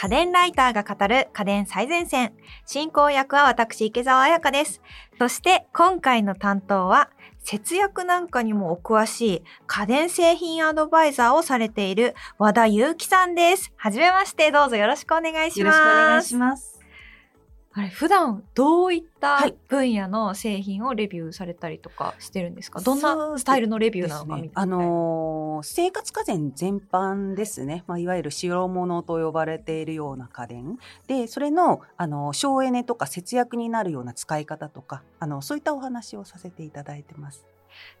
家電ライターが語る家電最前線。進行役は私、池澤彩香です。そして今回の担当は節約なんかにもお詳しい家電製品アドバイザーをされている和田祐樹さんです。はじめまして、どうぞよろしくお願いします。よろしくお願いします。あれ、普段どういった分野の製品をレビューされたりとかしてるんですか、はい、どんなスタイルのレビューなのかみたいな。ね、あのー、生活家電全般ですね。まあ、いわゆる白物と呼ばれているような家電。で、それの、あの、省エネとか節約になるような使い方とか、あの、そういったお話をさせていただいてます。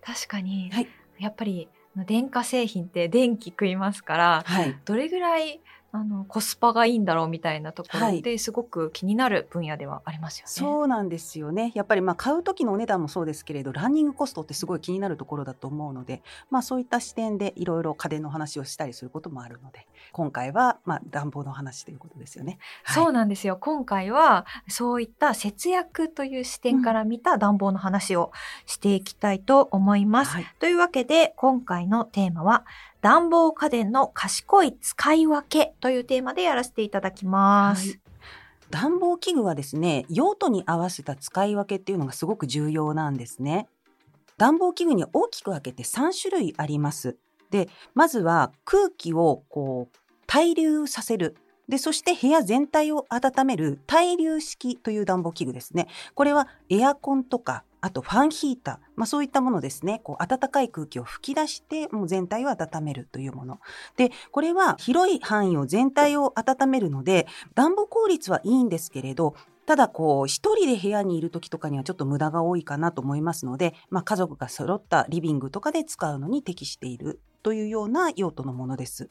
確かに、はい、やっぱり電化製品って電気食いますから、はい、どれぐらいあのコスパがいいんだろうみたいなところですごく気になる分野ではありますよね。そうなんですよね。やっぱりまあ買う時のお値段もそうですけれど、ランニングコストってすごい気になるところだと思うので、まあそういった視点でいろいろ家電の話をしたりすることもあるので、今回はまあ暖房の話ということですよね。はい、そうなんですよ。今回はそういった節約という視点から見た暖房の話をしていきたいと思います。うんはい、というわけで今回のテーマは暖房家電の賢い使い分けというテーマでやらせていただきます。はい、暖房器具はですね、用途に合わせた使い分けっていうのがすごく重要なんですね。暖房器具に大きく分けて3種類あります。で、まずは空気をこう対流させる。で、そして部屋全体を温める対流式という暖房器具ですね。これはエアコンとかあとファンヒーター、まあ、そういったものですね。こう暖かい空気を吹き出してもう全体を温めるというもの。で、これは広い範囲を全体を温めるので暖房効率はいいんですけれど、ただこう一人で部屋にいる時とかにはちょっと無駄が多いかなと思いますので、まあ、家族が揃ったリビングとかで使うのに適しているというような用途のものです。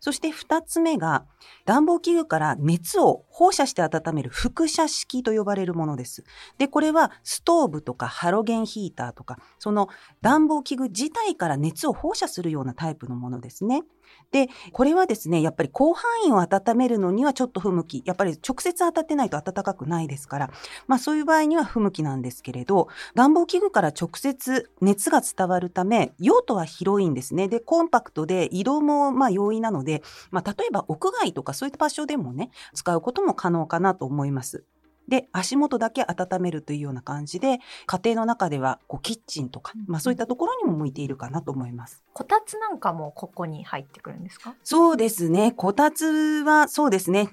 そして2つ目が、暖房器具から熱を放射して温める輻射式と呼ばれるものです。で、これはストーブとかハロゲンヒーターとか、その暖房器具自体から熱を放射するようなタイプのものですね。で、これはですね、やっぱり広範囲を温めるのにはちょっと不向き。やっぱり直接当たってないと暖かくないですから、まあそういう場合には不向きなんですけれど、暖房器具から直接熱が伝わるため、用途は広いんですね。で、コンパクトで移動もまあ容易なので、まあ例えば屋外とかそういった場所でもね、使うことも可能かなと思います。で足元だけ温めるというような感じで家庭の中ではこうキッチンとか、まあ、そういったところにも向いているかなと思います。こたつなんかもここに入ってくるんですか？そうですねこたつはそうですね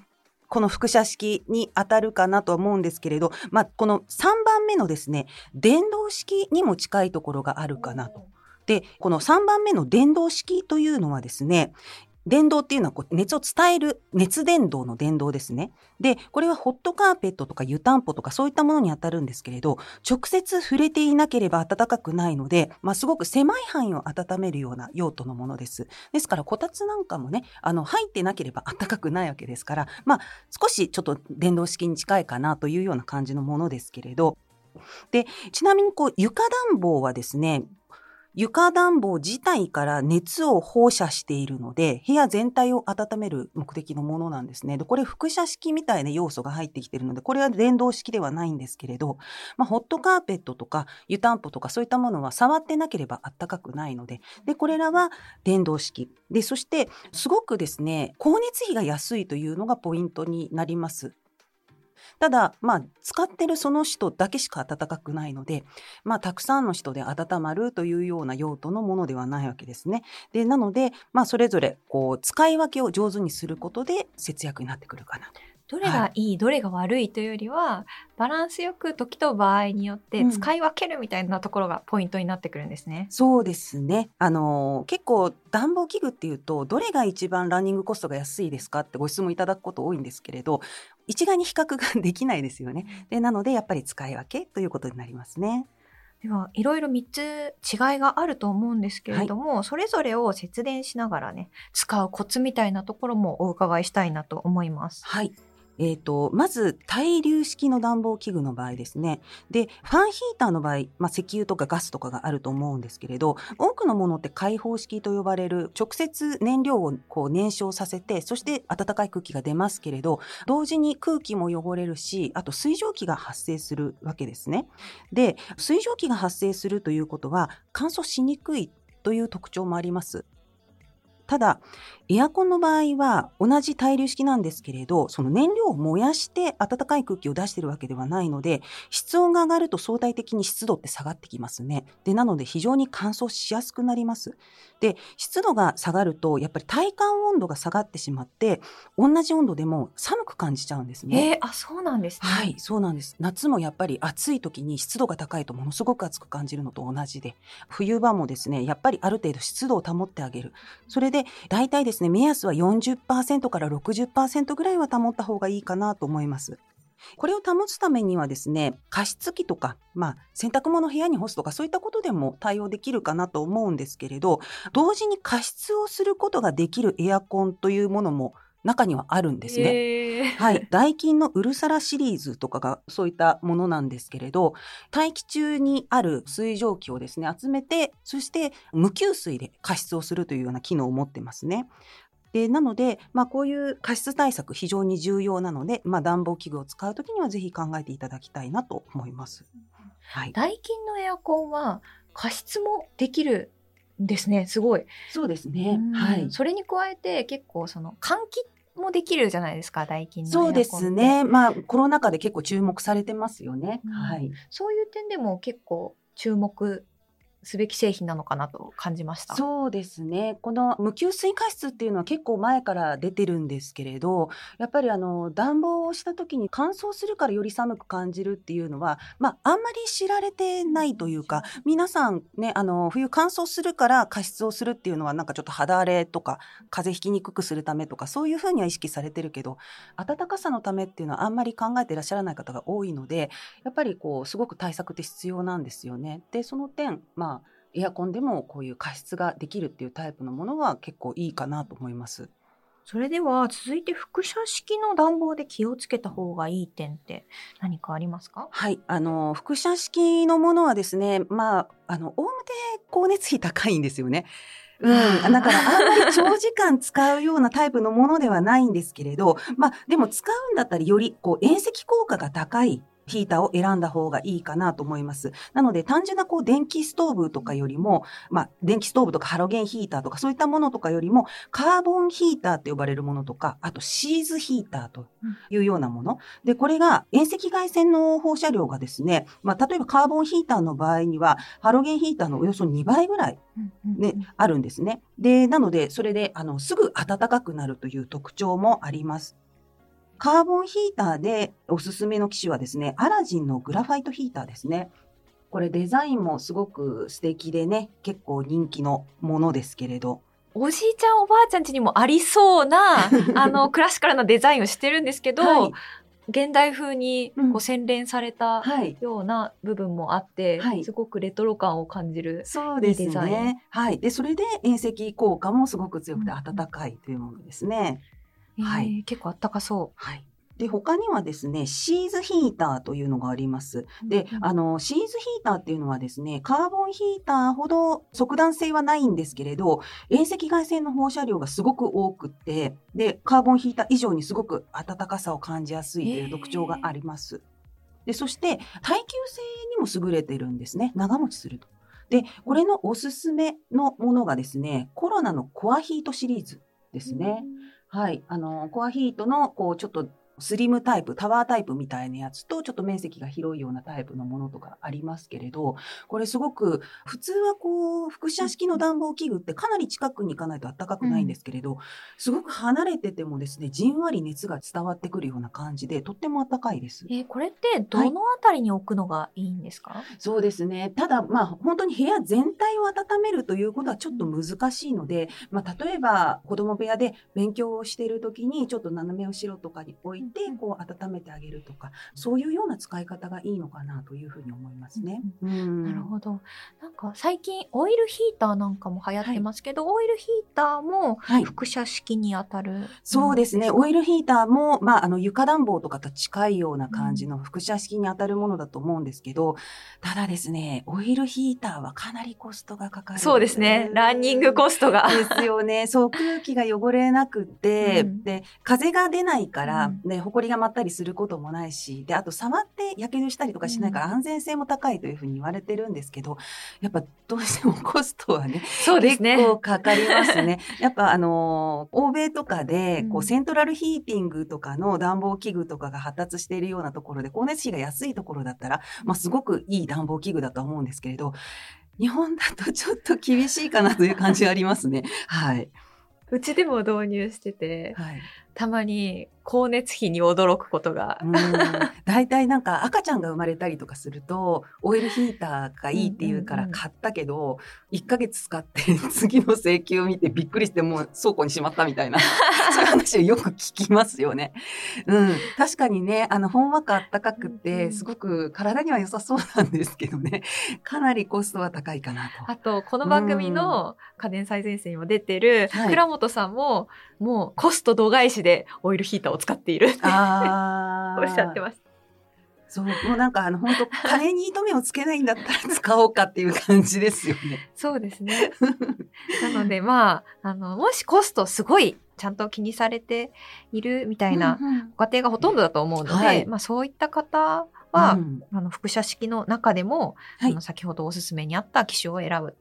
この輻射式に当たるかなと思うんですけれど、まあ、この3番目のですね電動式にも近いところがあるかなと。で、この3番目の電動式というのはですね、電動っていうのはこう熱を伝える熱伝導の電動ですね。で、これはホットカーペットとか湯たんぽとかそういったものに当たるんですけれど、直接触れていなければ暖かくないので、まあ、すごく狭い範囲を温めるような用途のものです。ですから、こたつなんかもね、あの、入ってなければ暖かくないわけですから、まあ、少しちょっと電動式に近いかなというような感じのものですけれど、で、ちなみにこう床暖房はですね、床暖房自体から熱を放射しているので、部屋全体を温める目的のものなんですね。で、これ輻射式みたいな要素が入ってきているので、これは電動式ではないんですけれど、まあ、ホットカーペットとか湯たんぽとかそういったものは触ってなければ暖かくないので、で、これらは電動式。で、そして、すごくですね、光熱費が安いというのがポイントになります。ただ、まあ、使ってるその人だけしか温かくないので、まあ、たくさんの人で温まるというような用途のものではないわけですね。で、なので、まあ、それぞれ、こう、使い分けを上手にすることで節約になってくるかなと。どれがいい、はい、どれが悪いというよりはバランスよく時と場合によって使い分けるみたいなところがポイントになってくるんですね。うん、そうですね。あの結構暖房器具っていうとどれが一番ランニングコストが安いですかってご質問いただくこと多いんですけれど一概に比較ができないですよね。でなのでやっぱり使い分けということになりますね。ではいろいろ3つ違いがあると思うんですけれども、はい、それぞれを節電しながらね使うコツみたいなところもお伺いしたいなと思います。はいえーと、まず対流式の暖房器具の場合ですねでファンヒーターの場合、まあ、石油とかガスとかがあると思うんですけれど多くのものって開放式と呼ばれる直接燃料をこう燃焼させてそして暖かい空気が出ますけれど同時に空気も汚れるしあと水蒸気が発生するわけですね。で水蒸気が発生するということは乾燥しにくいという特徴もあります。ただ、エアコンの場合は同じ対流式なんですけれど、その燃料を燃やして暖かい空気を出しているわけではないので、室温が上がると相対的に湿度って下がってきますね。で、なので非常に乾燥しやすくなります。で、湿度が下がると、やっぱり体感温度が下がってしまって、同じ温度でも寒く感じちゃうんですね。えー、あ、そうなんですね。はい、そうなんです。夏もやっぱり暑い時に湿度が高いとものすごく暑く感じるのと同じで、冬場もですね、やっぱりある程度湿度を保ってあげる。それで、で大体ですね、目安は40%から60%ぐらいは保った方がいいかなと思います。これを保つためにはですね、加湿器とか、まあ、洗濯物を部屋に干すとか、そういったことでも対応できるかなと思うんですけれど、同時に加湿をすることができるエアコンというものも中にはあるんですね。はい。ダイキンのウルサラシリーズとかがそういったものなんですけれど、大気中にある水蒸気をですね、集めて、そして無給水で加湿をするというような機能を持ってますね。でなので、まあ、こういう加湿対策非常に重要なので、まあ、暖房器具を使うときにはぜひ考えていただきたいなと思います。はい、ダイキンのエアコンは加湿もできるんですねすごい。そうですね。はい。それに加えて結構その換気もできるじゃないですか、ダイキンのそうですね。まあ、コロナ禍で結構注目されてますよね。うん、はい。そういう点でも結構注目すべき製品なのかなと感じました。そうですね。この無給水加湿っていうのは結構前から出てるんですけれど、やっぱりあの暖房をした時に乾燥するからより寒く感じるっていうのは、まああんまり知られてないというか、皆さんね、あの冬乾燥するから加湿をするっていうのはなんかちょっと肌荒れとか風邪ひきにくくするためとかそういうふうには意識されてるけど、暖かさのためっていうのはあんまり考えていらっしゃらない方が多いので、やっぱりこうすごく対策って必要なんですよね。で、その点、まあ、エアコンでもこういう加湿ができるっていうタイプのものは結構いいかなと思います。それでは続いて輻射式の暖房で気をつけた方がいい点って何かありますか？はい、あの輻射式のものはですね、まああの大向で光熱費高いんですよね。うん。だからあんまり長時間使うようなタイプのものではないんですけれど、まあでも使うんだったらよりこう遠赤効果が高いヒーターを選んだ方がいいかなと思います。なので単純なこう電気ストーブとかよりも、まあ電気ストーブとかハロゲンヒーターとかそういったものとかよりもカーボンヒーターって呼ばれるものとか、あとシーズヒーターというようなもの。で、これが遠赤外線の放射量がですね、まあ例えばカーボンヒーターの場合にはハロゲンヒーターのおよそ2倍ぐらいね、あるんですね。で、なのでそれであのすぐ暖かくなるという特徴もあります。カーボンヒーターでおすすめの機種はですね、アラジンのグラファイトヒーターですね。これデザインもすごく素敵でね、結構人気のものですけれど。おじいちゃんおばあちゃん家にもありそうな、あの、クラシカルなデザインをしてるんですけど、はい、現代風にこう洗練されたような部分もあって、はい、すごくレトロ感を感じるそうですね。はい。で、それで遠赤効果もすごく強くて暖かいというものですね。うんはい、結構あったかそう。はい。で、他にはですね、シーズヒーターというのがあります。で、あの、シーズヒーターっていうのはですね、カーボンヒーターほど即断性はないんですけれど、遠赤外線の放射量がすごく多くって、で、カーボンヒーター以上にすごく暖かさを感じやすいという特徴があります。で、そして、耐久性にも優れてるんですね。長持ちすると。で、これのおすすめのものがですね、コロナのコアヒートシリーズですね。はい。あの、コアヒートの、こう、ちょっとスリムタイプ、タワータイプみたいなやつと、ちょっと面積が広いようなタイプのものとかありますけれど、これすごく、普通はこう、輻射式の暖房器具ってかなり近くに行かないと暖かくないんですけれど、うん、すごく離れててもですね、じんわり熱が伝わってくるような感じで、とっても暖かいです。えー、これってどのあたりに置くのがいいんですか、はい、そうですね。ただ、まあ、本当に部屋全体を温めるということはちょっと難しいので、まあ、例えば、子供部屋で勉強をしている時に、ちょっと斜め後ろとかに置いて、こう、温めてあげるとか、そういうような使い方がいいのかなというふうに思いますね。うん、なるほど。なんか最近オイルヒーターなんかも流行ってますけど、はい、オイルヒーターも輻射式に当たる、はい、そうですね。オイルヒーターも、まあ、あの床暖房とかと近いような感じの輻射式に当たるものだと思うんですけど、ただですね、オイルヒーターはかなりコストがかかる。そうですね。ランニングコストが。ですよね。そう、空気が汚れなくて、うん、で、風が出ないから、ね、で、埃が舞ったりすることもないし、で、あと触って火傷したりとかしないから安全性も高いというふうに言われてるんですけど、やっぱどうしても コストはね、そうですね。結構かかりますね。やっぱあの、欧米とかで、こうセントラルヒーティングとかの暖房器具とかが発達しているようなところで、光熱費が安いところだったら、まあ、すごくいい暖房器具だとは思うんですけれど、日本だとちょっと厳しいかなという感じがありますね。はい。うちでも導入してて、はい。たまに光熱費に驚くことが。うん大体なんか赤ちゃんが生まれたりとかすると、オイルヒーターがいいって言うから買ったけど、1ヶ月使って次の請求を見てびっくりしてもう倉庫にしまったみたいな、そういう話をよく聞きますよね。うん。確かにね、あの、ほんわかあったかくて、んすごく体には良さそうなんですけどね、かなりコストは高いかなと。あと、この番組の家電最前線にも出てる、はい倉本さんも、もうコスト度外視でオイルヒーターを使っているってあ おっしゃってました。そう、もうなんかあの、本当金に糸目をつけないんだったら使おうかっていう感じですよね。そうですね。なので、まあ、あの、もしコストすごいちゃんと気にされているみたいなうんうんご家庭がほとんどだと思うので、はいまあそういった方は、うんあの、輻射式の中でも、はいあの先ほどおすすめにあった機種を選ぶ。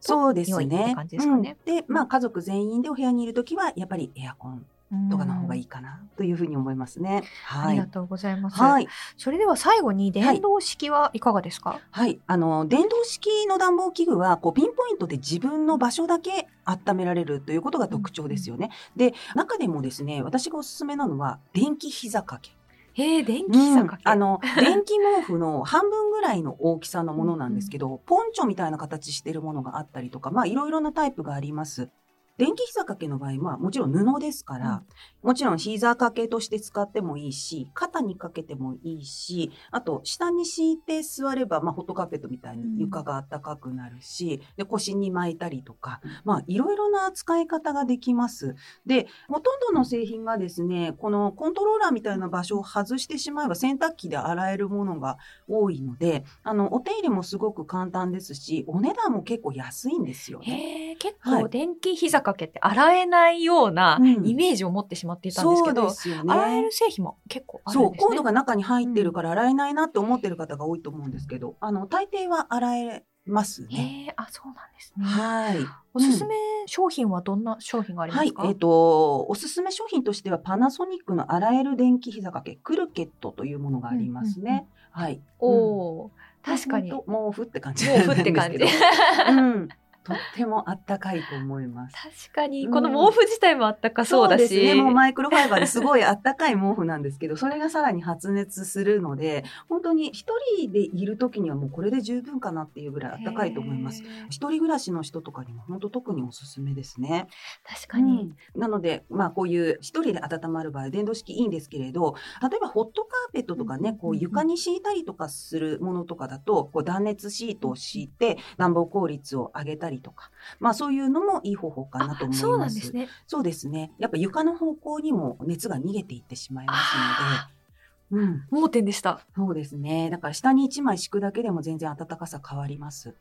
そうですね。感じですかねうんで、まあ家族全員でお部屋にいるときは、やっぱりエアコンとかの方がいい。いかなというふうに思いますね。あはい。りがとうございます。はい。それでは最後に電動式はいかがですか、はい。あの、電動式の暖房器具は、こう、ピンポイントで自分の場所だけ温められるということが特徴ですよね。で、中でもですね、私がおすすめなのは、電気膝掛け。えー、電気膝掛け。うんあの、電気毛布の半分ぐらいの大きさのものなんですけど、ポンチョみたいな形してるものがあったりとか、まあいろいろなタイプがあります。電気膝掛けの場合はもちろん布ですから、もちろん膝掛けとして使ってもいいし、肩にかけてもいいし、あと下に敷いて座れば、まあホットカーペットみたいに床が暖かくなるし、で腰に巻いたりとか、まあいろいろな使い方ができます。で、ほとんどの製品がですね、このコントローラーみたいな場所を外してしまえば洗濯機で洗えるものが多いので、あの、お手入れもすごく簡単ですし、お値段も結構安いんですよね。結はい構電気膝掛けって洗えないようなうんイメージを持ってしまっていたんですけど、そうですよね。洗える製品も結構あるそう、んですね。コードが中に入ってるから洗えないなって思ってる方が多いと思うんですけど、あの、大抵は洗えますね。へえ、あ、そうなんですね。はい。おすすめ商品はどんな商品がありまはいすか、。えっ、と、おすすめ商品としては、パナソニックの洗える電気膝掛け、クルケットというものがありますね。うんうんうんはい。おうんおー、確かに。毛布って感じ毛布って感じ。うん。とってもあったかいと思います。確かに、うんこの毛布自体もあったかそうだし。ですね。もうマイクロファイバーですごいあったかい毛布なんですけど、それがさらに発熱するので、本当に一人でいる時にはもうこれで十分かなっていうぐらいあったかいと思います。一人暮らしの人とかにも本当特におすすめですね。確かに。うんなので、まあこういう一人で温まる場合、電動式いいんですけれど、例えばホットカーペットとかね、こう床に敷いたりとかするものとかだと、こう断熱シートを敷いて暖房効率を上げたりとか、まあそういうのもいい方法かなと思います。そうなんですね。そうですね。やっぱ床の方向にも熱が逃げていってしまいますあので、うん、盲点でした。そうですね。だから下に1枚敷くだけでも全然暖かさ変わります。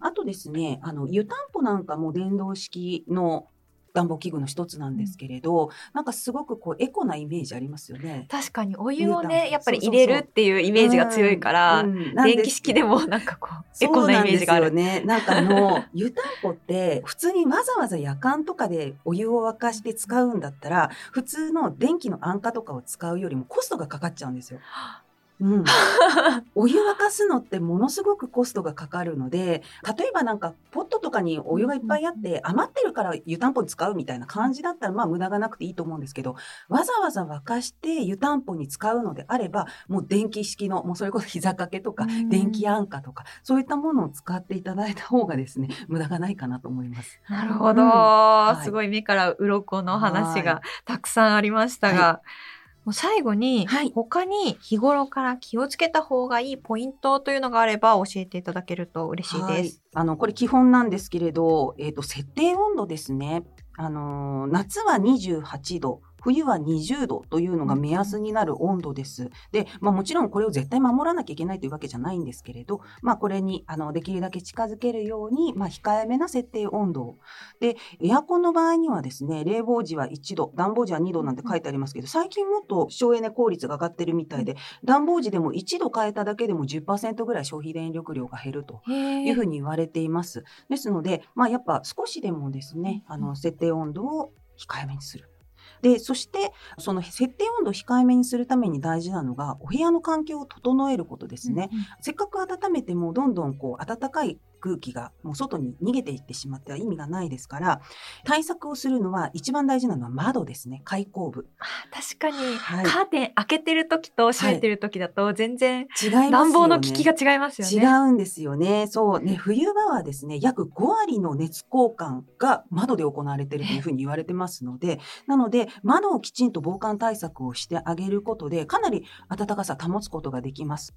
あとですね、あの、湯たんぽなんかも電動式の暖房器具の一つなんですけれど、なんかすごくこうエコなイメージありますよね。確かにお湯をね、ぽやっぱり入れるっていうイメージが強いから、うんうん電気式でもなんかこう、エそコなイメージがある。よね。なんかあの、湯たんぽって普通にわざわざ夜間とかでお湯を沸かして使うんだったら、普通の電気の安価とかを使うよりもコストがかかっちゃうんですよ。うん、お湯沸かすのってものすごくコストがかかるので、例えばなんかポットとかにお湯がいっぱいあって余ってるから湯たんぽに使うみたいな感じだったらまあ無駄がなくていいと思うんですけど、わざわざ沸かして湯たんぽに使うのであれば、もう電気式の、もうそれこそ膝掛けとかうん。電気安価とか、そういったものを使っていただいた方がですね、無駄がないかなと思います。なるほど、はい。すごい目から鱗の話はがたくさんありましたが、はもう最後に、はい他に日頃から気をつけた方がいいポイントというのがあれば教えていただけると嬉しいはいです。。あの、これ基本なんですけれど、えっ、と、設定温度ですね。あのー、夏は28度冬は20度というのが目安になる温度です。で、まあもちろんこれを絶対守らなきゃいけないというわけじゃないんですけれど、まあこれにあのできるだけ近づけるように、まあ控えめな設定温度を。で、エアコンの場合にはですね、冷房時は1度、暖房時は2度なんて書いてありますけど、最近もっと省エネ効率が上がってるみたいで、暖房時でも1度変えただけでも10%ぐらい消費電力量が減るというふうに言われています。ですので、まあやっぱ少しでもですね、あの設定温度を控えめにする。で、そして、その設定温度を控えめにするために大事なのが、お部屋の環境を整えることですね。せっかく温めても、どんどんこう、暖かい空気がもう外に逃げていってしまっては意味がないですから、対策をするのは一番大事なのは窓ですね。開口部。あ確かに、はいカーテン開けてる時と閉めてる時だと全然違いますよね。暖房の効きが違いますよね。違うんですよね。そうね、冬場はですね、約5割の熱交換が窓で行われているというふうに言われてますので、なので、窓をきちんと防寒対策をしてあげることで、かなり暖かさ保つことができます。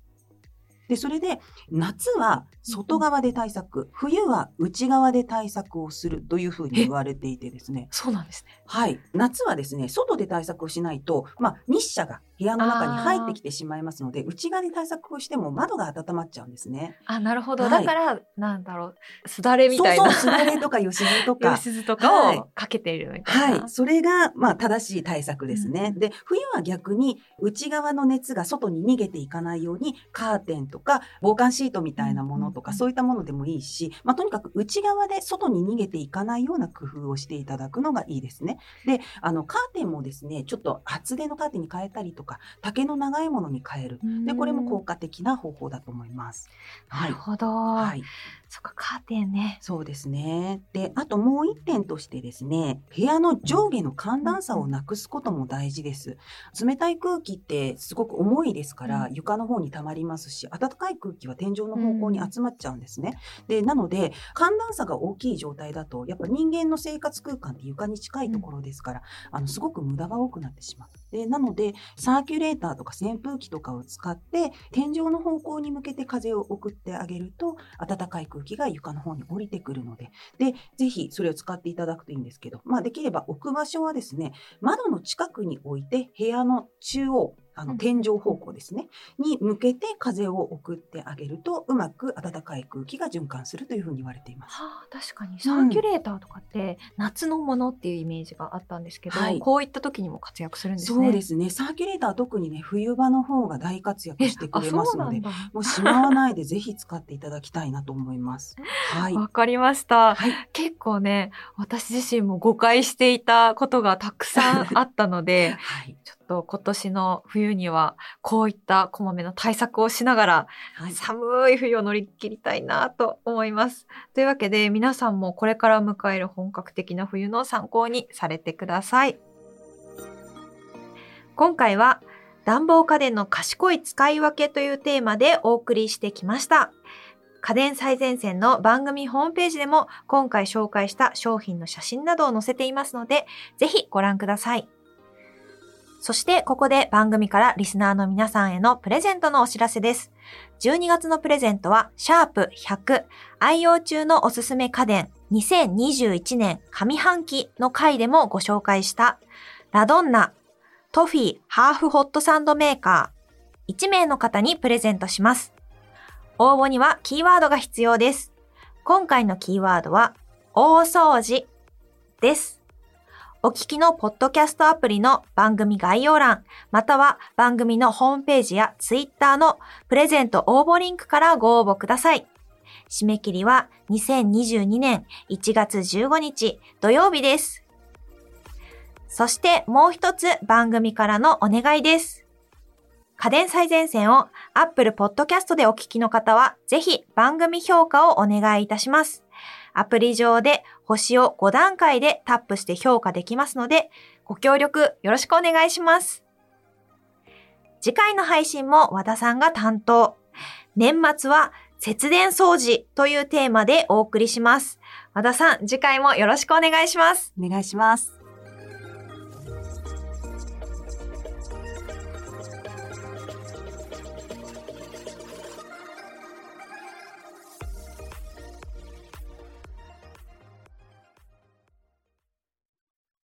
で、それで、夏は外側で対策、冬は内側で対策をするというふうに言われていてですね。そうなんですね。はい。夏はですね、外で対策をしないと、まあ、日射が部屋の中に入ってきてしまいますので、内側で対策をしても窓が温まっちゃうんですね。あ、なるほど。はいだから、なんだろう、すだれみたいな。そうそう、すだれとかよしずとか。吉とかはいをかけているみたいな。はい。それが、まあ、正しい対策ですね。うんで、冬は逆に、内側の熱が外に逃げていかないように、カーテンとか、防寒シートみたいなものとか、うんそういったものでもいいし、まあ、とにかく内側で外に逃げていかないような工夫をしていただくのがいいですね。で、あの、カーテンもですね、ちょっと厚手のカーテンに変えたりとか、丈の長いものに変える。で、これも効果的な方法だと思います。なるほど。はい。そっか、カーテンね。そうですね。で、あともう一点としてですね、部屋の上下の寒暖差をなくすことも大事です。冷たい空気ってすごく重いですから、うん床の方に溜まりますし、暖かい空気は天井の方向に集まっちゃうんですね。で、なので、寒暖差が大きい状態だと、やっぱ人間の生活空間って床に近いところですから、あの、すごく無駄が多くなってしまう。で、なので、サーキュレーターとか扇風機とかを使って、天井の方向に向けて風を送ってあげると、暖かい空気が床の方に降りてくるので、で、ぜひそれを使っていただくといいんですけど、まあできれば置く場所はですね、窓の近くに置いて、部屋の中央、あのうん天井方向ですね、に向けて風を送ってあげると、うまく暖かい空気が循環するというふうに言われています。はあ、確かにサーキュレーターとかって夏のものっていうイメージがあったんですけど、はいこういった時にも活躍するんですね。そうですね。サーキュレーターは特にね、冬場の方が大活躍してくれますので。もうしまわないでぜひ使っていただきたいなと思います。はい。わかりました。はい。結構ね、私自身も誤解していたことがたくさんあったので、はい。ちょっと今年の冬にはこういったこまめな対策をしながら、はい。寒い冬を乗り切りたいなと思います。というわけで皆さんもこれから迎える本格的な冬の参考にされてください。今回は暖房家電の賢い使い分けというテーマでお送りしてきました。家電最前線の番組ホームページでも今回紹介した商品の写真などを載せていますので、ぜひご覧ください。そしてここで番組からリスナーの皆さんへのプレゼントのお知らせです。12月のプレゼントは、シャープ100愛用中のおすすめ家電2021年上半期の回でもご紹介したラドンナトフィーハーフホットサンドメーカー1名の方にプレゼントします。応募にはキーワードが必要です。今回のキーワードは大掃除です。お聞きのポッドキャストアプリの番組概要欄、または番組のホームページやツイッターのプレゼント応募リンクからご応募ください。締め切りは2022年1月15日土曜日です。そしてもう一つ番組からのお願いです。家電最前線を Apple Podcast でお聞きの方は、ぜひ番組評価をお願いいたします。アプリ上で星を5段階でタップして評価できますので、ご協力よろしくお願いします。次回の配信も和田さんが担当。年末は節電掃除というテーマでお送りします。和田さん、次回もよろしくお願いします。お願いします。